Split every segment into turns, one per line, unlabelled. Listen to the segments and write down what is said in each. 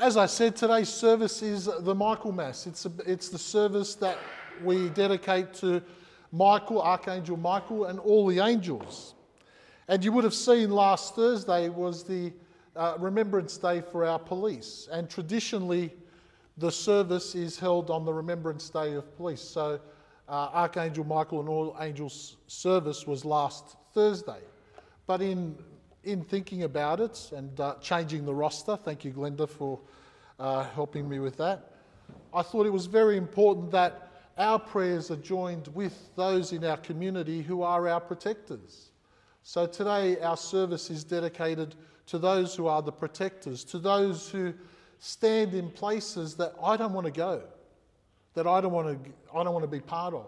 As I said, today's service is the Michaelmas. It's, a, it's the service that we dedicate to Michael, Archangel Michael, and all the angels. And you would have seen last Thursday was the uh, Remembrance Day for our police. And traditionally, the service is held on the Remembrance Day of Police. So, uh, Archangel Michael and all angels service was last Thursday. But in, in thinking about it and uh, changing the roster, thank you, Glenda, for uh, helping me with that, I thought it was very important that our prayers are joined with those in our community who are our protectors. So today, our service is dedicated to those who are the protectors, to those who stand in places that I don't want to go, that I don't want to, I don't want to be part of,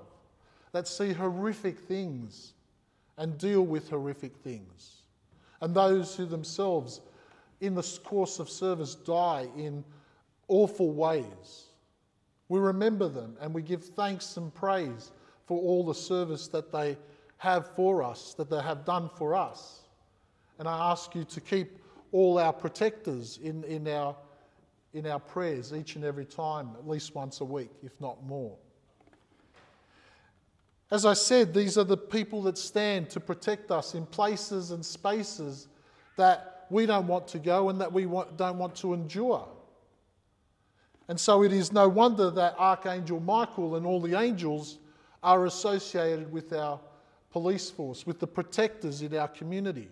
that see horrific things and deal with horrific things, and those who themselves, in the course of service, die in awful ways. We remember them and we give thanks and praise for all the service that they have for us, that they have done for us. And I ask you to keep all our protectors in, in, our, in our prayers each and every time, at least once a week, if not more. As I said, these are the people that stand to protect us in places and spaces that we don't want to go and that we want, don't want to endure. And so it is no wonder that Archangel Michael and all the angels are associated with our police force, with the protectors in our community.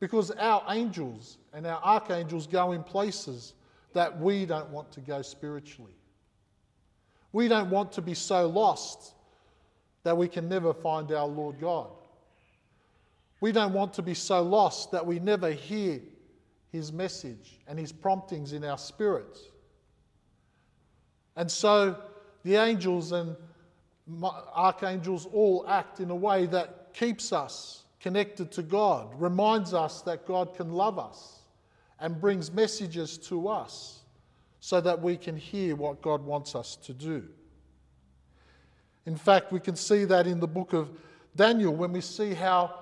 Because our angels and our archangels go in places that we don't want to go spiritually. We don't want to be so lost that we can never find our Lord God. We don't want to be so lost that we never hear his message and his promptings in our spirits. And so the angels and archangels all act in a way that keeps us connected to God, reminds us that God can love us, and brings messages to us so that we can hear what God wants us to do. In fact, we can see that in the book of Daniel when we see how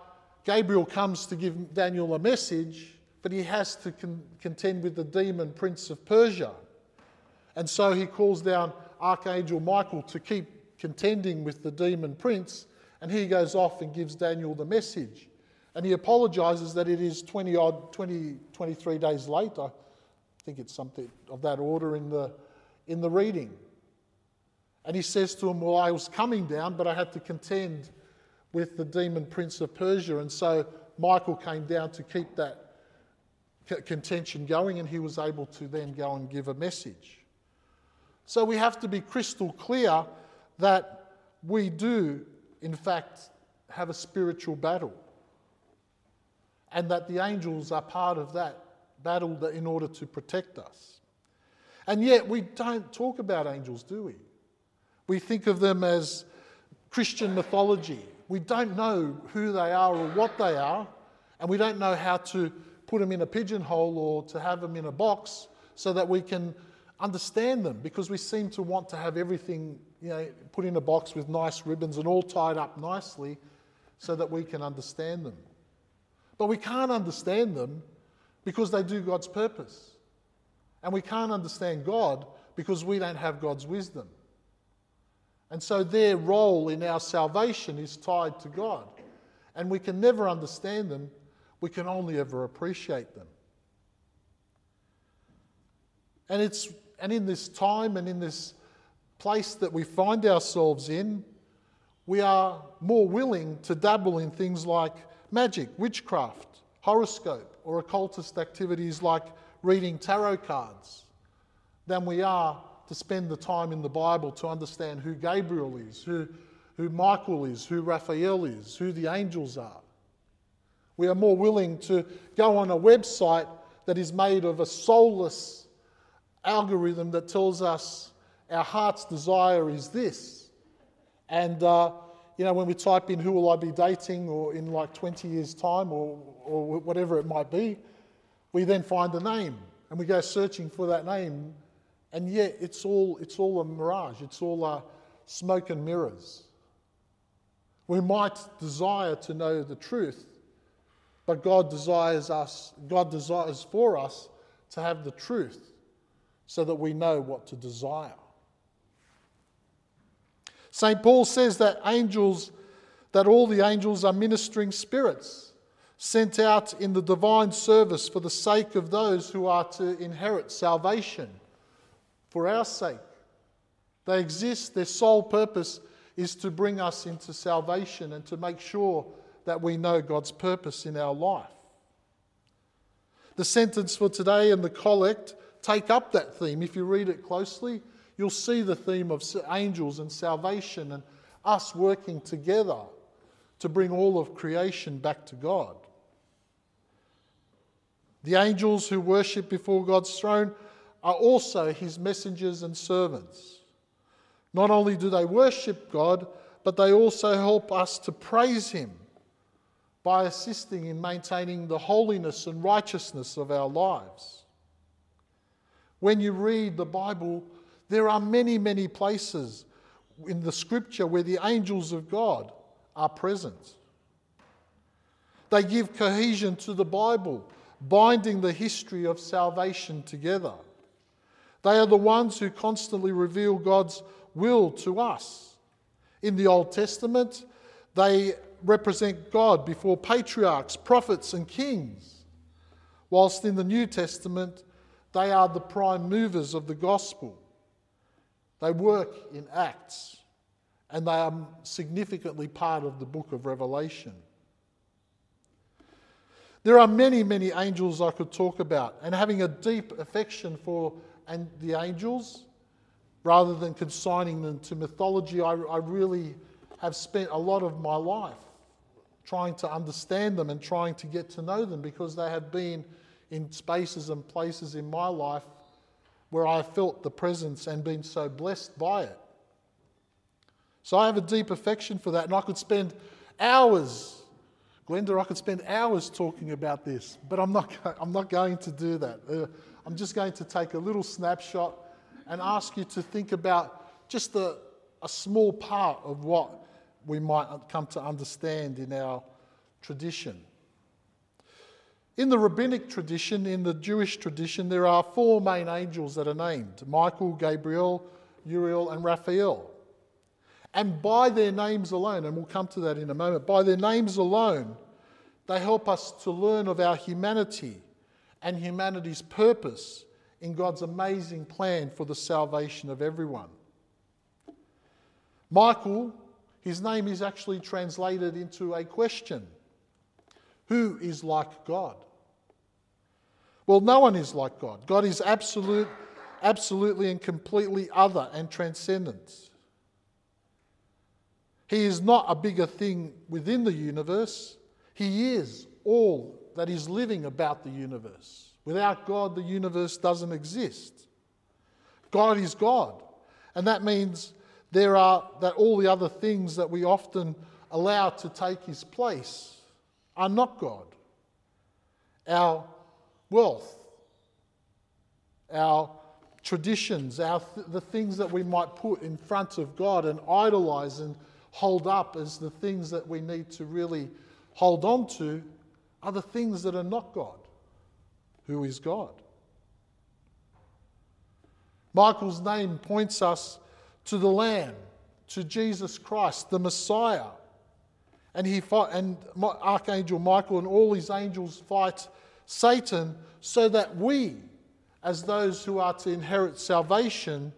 Gabriel comes to give Daniel a message, but he has to con- contend with the demon prince of Persia. And so he calls down Archangel Michael to keep contending with the demon prince, and he goes off and gives Daniel the message. And he apologizes that it is 20 odd, 20, 23 days late. I think it's something of that order in the, in the reading. And he says to him, Well, I was coming down, but I had to contend with the demon prince of Persia. And so Michael came down to keep that contention going, and he was able to then go and give a message. So we have to be crystal clear that we do, in fact, have a spiritual battle. And that the angels are part of that battle in order to protect us. And yet, we don't talk about angels, do we? We think of them as Christian mythology. We don't know who they are or what they are, and we don't know how to put them in a pigeonhole or to have them in a box so that we can understand them because we seem to want to have everything you know, put in a box with nice ribbons and all tied up nicely so that we can understand them. But we can't understand them because they do God's purpose. And we can't understand God because we don't have God's wisdom. And so their role in our salvation is tied to God. And we can never understand them, we can only ever appreciate them. And it's and in this time and in this place that we find ourselves in, we are more willing to dabble in things like magic, witchcraft, horoscope, or occultist activities like reading tarot cards than we are to spend the time in the Bible to understand who Gabriel is, who, who Michael is, who Raphael is, who the angels are. We are more willing to go on a website that is made of a soulless algorithm that tells us our heart's desire is this. And, uh, you know, when we type in who will I be dating or in like 20 years' time or, or whatever it might be, we then find the name and we go searching for that name. And yet it's all, it's all a mirage, it's all a smoke and mirrors. We might desire to know the truth, but God desires us, God desires for us to have the truth so that we know what to desire. St. Paul says that angels, that all the angels are ministering spirits sent out in the divine service for the sake of those who are to inherit salvation for our sake. They exist, their sole purpose is to bring us into salvation and to make sure that we know God's purpose in our life. The sentence for today and the collect take up that theme. If you read it closely, you'll see the theme of angels and salvation and us working together to bring all of creation back to God. The angels who worship before God's throne are also his messengers and servants. Not only do they worship God, but they also help us to praise him by assisting in maintaining the holiness and righteousness of our lives. When you read the Bible, there are many, many places in the scripture where the angels of God are present. They give cohesion to the Bible, binding the history of salvation together. They are the ones who constantly reveal God's will to us. In the Old Testament, they represent God before patriarchs, prophets, and kings, whilst in the New Testament, they are the prime movers of the gospel. They work in Acts, and they are significantly part of the book of Revelation. There are many, many angels I could talk about, and having a deep affection for and the angels, rather than consigning them to mythology, I, I really have spent a lot of my life trying to understand them and trying to get to know them because they have been in spaces and places in my life where I felt the presence and been so blessed by it. So I have a deep affection for that, and I could spend hours, Glenda, I could spend hours talking about this, but I'm not, I'm not going to do that. Uh, I'm just going to take a little snapshot and ask you to think about just a, a small part of what we might come to understand in our tradition. In the rabbinic tradition, in the Jewish tradition, there are four main angels that are named Michael, Gabriel, Uriel, and Raphael. And by their names alone, and we'll come to that in a moment, by their names alone, they help us to learn of our humanity and humanity's purpose in God's amazing plan for the salvation of everyone. Michael his name is actually translated into a question Who is like God? Well, no one is like God. God is absolute, absolutely and completely other and transcendent. He is not a bigger thing within the universe. He is all that is living about the universe. Without God, the universe doesn't exist. God is God. And that means there are that all the other things that we often allow to take his place are not God. Our wealth, our traditions, our th- the things that we might put in front of God and idolize and hold up as the things that we need to really hold on to the things that are not God. Who is God? Michael's name points us to the Lamb, to Jesus Christ, the Messiah. And, he fought, and Archangel Michael and all his angels fight Satan so that we, as those who are to inherit salvation,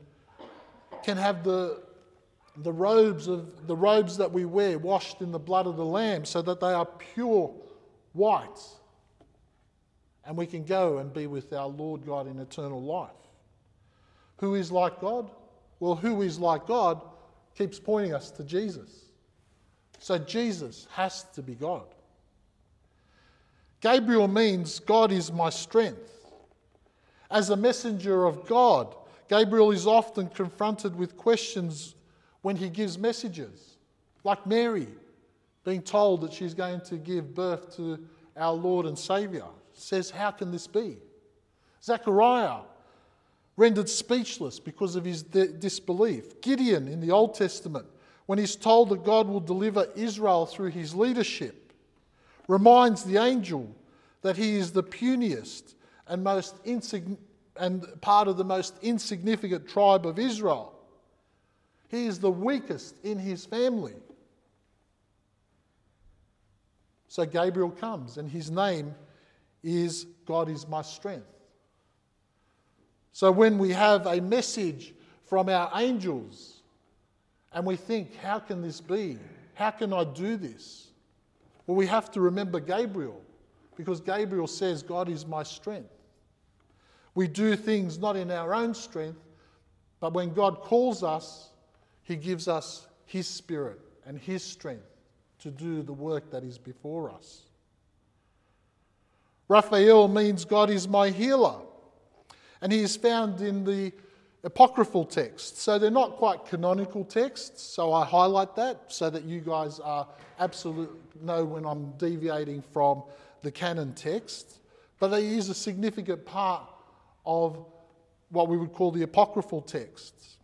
can have the, the robes of the robes that we wear washed in the blood of the Lamb so that they are pure white. And we can go and be with our Lord God in eternal life. Who is like God? Well, who is like God keeps pointing us to Jesus. So Jesus has to be God. Gabriel means God is my strength. As a messenger of God, Gabriel is often confronted with questions when he gives messages, like Mary being told that she's going to give birth to our Lord and Saviour. Says, How can this be? Zechariah rendered speechless because of his disbelief. Gideon in the Old Testament, when he's told that God will deliver Israel through his leadership, reminds the angel that he is the puniest and most insignificant and part of the most insignificant tribe of Israel. He is the weakest in his family. So Gabriel comes, and his name is God is my strength. So when we have a message from our angels and we think, how can this be? How can I do this? Well, we have to remember Gabriel because Gabriel says, God is my strength. We do things not in our own strength, but when God calls us, He gives us His spirit and His strength to do the work that is before us. Raphael means God is my healer and he is found in the apocryphal texts. So they're not quite canonical texts, so I highlight that so that you guys are absolute know when I'm deviating from the canon text. But they is a significant part of what we would call the apocryphal texts.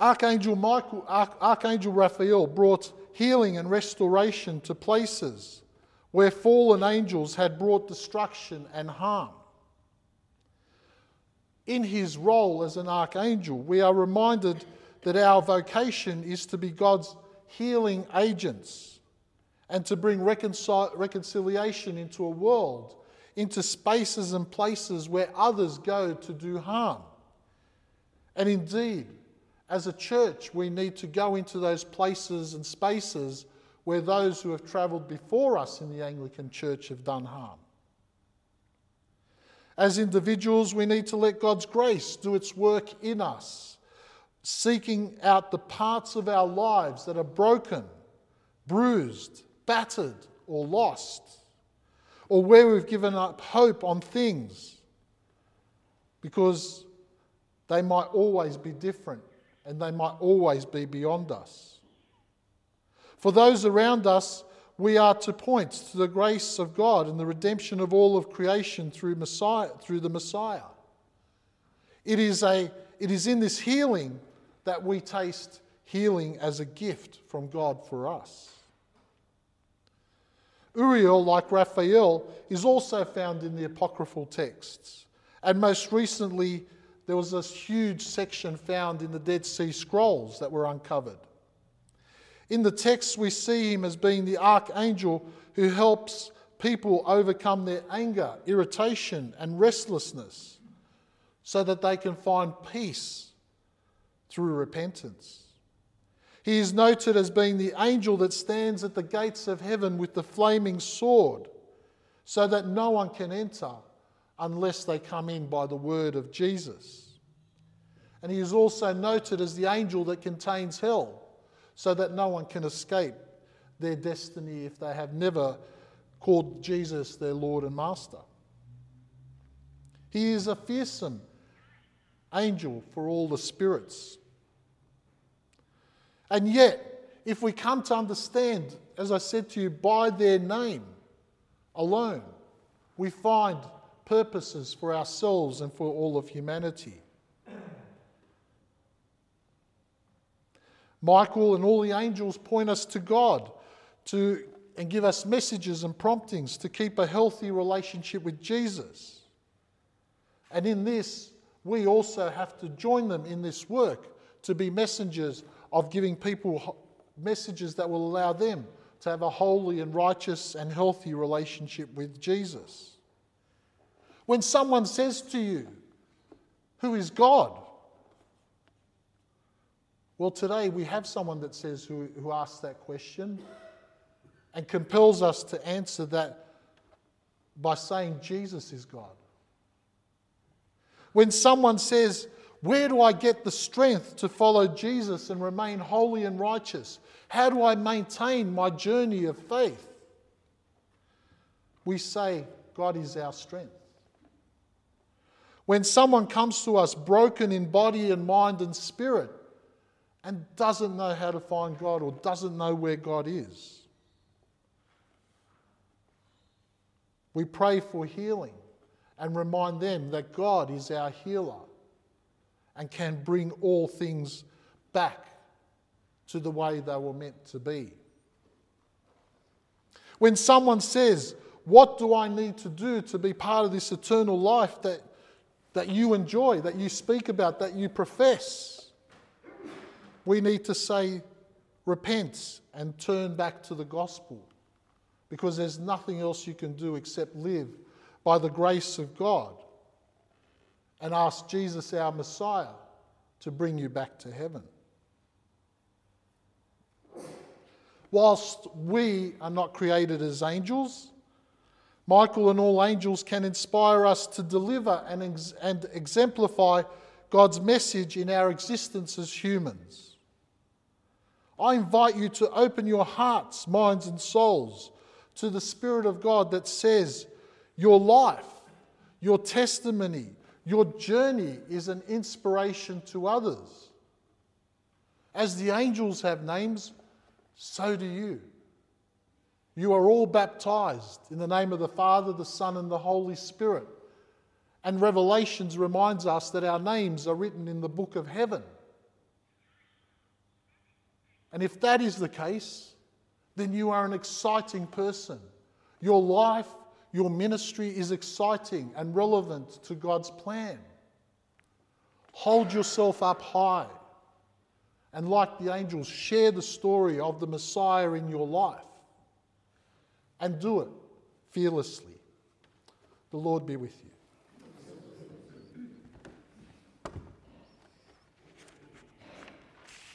Archangel Michael, Archangel Raphael brought healing and restoration to places where fallen angels had brought destruction and harm. In his role as an archangel, we are reminded that our vocation is to be God's healing agents and to bring reconcil- reconciliation into a world, into spaces and places where others go to do harm. And indeed, as a church, we need to go into those places and spaces where those who have travelled before us in the Anglican Church have done harm. As individuals, we need to let God's grace do its work in us, seeking out the parts of our lives that are broken, bruised, battered, or lost, or where we've given up hope on things because they might always be different and they might always be beyond us. For those around us, we are to point to the grace of God and the redemption of all of creation through, Messiah, through the Messiah. It is, a, it is in this healing that we taste healing as a gift from God for us. Uriel, like Raphael, is also found in the apocryphal texts. And most recently, there was this huge section found in the Dead Sea Scrolls that were uncovered. In the text, we see him as being the archangel who helps people overcome their anger, irritation, and restlessness so that they can find peace through repentance. He is noted as being the angel that stands at the gates of heaven with the flaming sword so that no one can enter unless they come in by the word of Jesus. And he is also noted as the angel that contains hell so that no one can escape their destiny if they have never called Jesus their Lord and Master. He is a fearsome angel for all the spirits. And yet, if we come to understand, as I said to you, by their name alone, we find purposes for ourselves and for all of humanity. Michael and all the angels point us to God to, and give us messages and promptings to keep a healthy relationship with Jesus. And in this, we also have to join them in this work to be messengers of giving people messages that will allow them to have a holy and righteous and healthy relationship with Jesus. When someone says to you, Who is God? Well, today we have someone that says who, who asks that question and compels us to answer that by saying Jesus is God. When someone says, Where do I get the strength to follow Jesus and remain holy and righteous? How do I maintain my journey of faith? We say, God is our strength. When someone comes to us broken in body and mind and spirit, and doesn't know how to find God or doesn't know where God is. We pray for healing and remind them that God is our healer and can bring all things back to the way they were meant to be. When someone says, What do I need to do to be part of this eternal life that, that you enjoy, that you speak about, that you profess? We need to say, repent and turn back to the gospel because there's nothing else you can do except live by the grace of God and ask Jesus, our Messiah, to bring you back to heaven. Whilst we are not created as angels, Michael and all angels can inspire us to deliver and, ex- and exemplify God's message in our existence as humans. I invite you to open your hearts, minds, and souls to the Spirit of God that says, Your life, your testimony, your journey is an inspiration to others. As the angels have names, so do you. You are all baptized in the name of the Father, the Son, and the Holy Spirit. And Revelations reminds us that our names are written in the book of heaven. And if that is the case, then you are an exciting person. Your life, your ministry is exciting and relevant to God's plan. Hold yourself up high. And like the angels, share the story of the Messiah in your life. And do it fearlessly. The Lord be with you.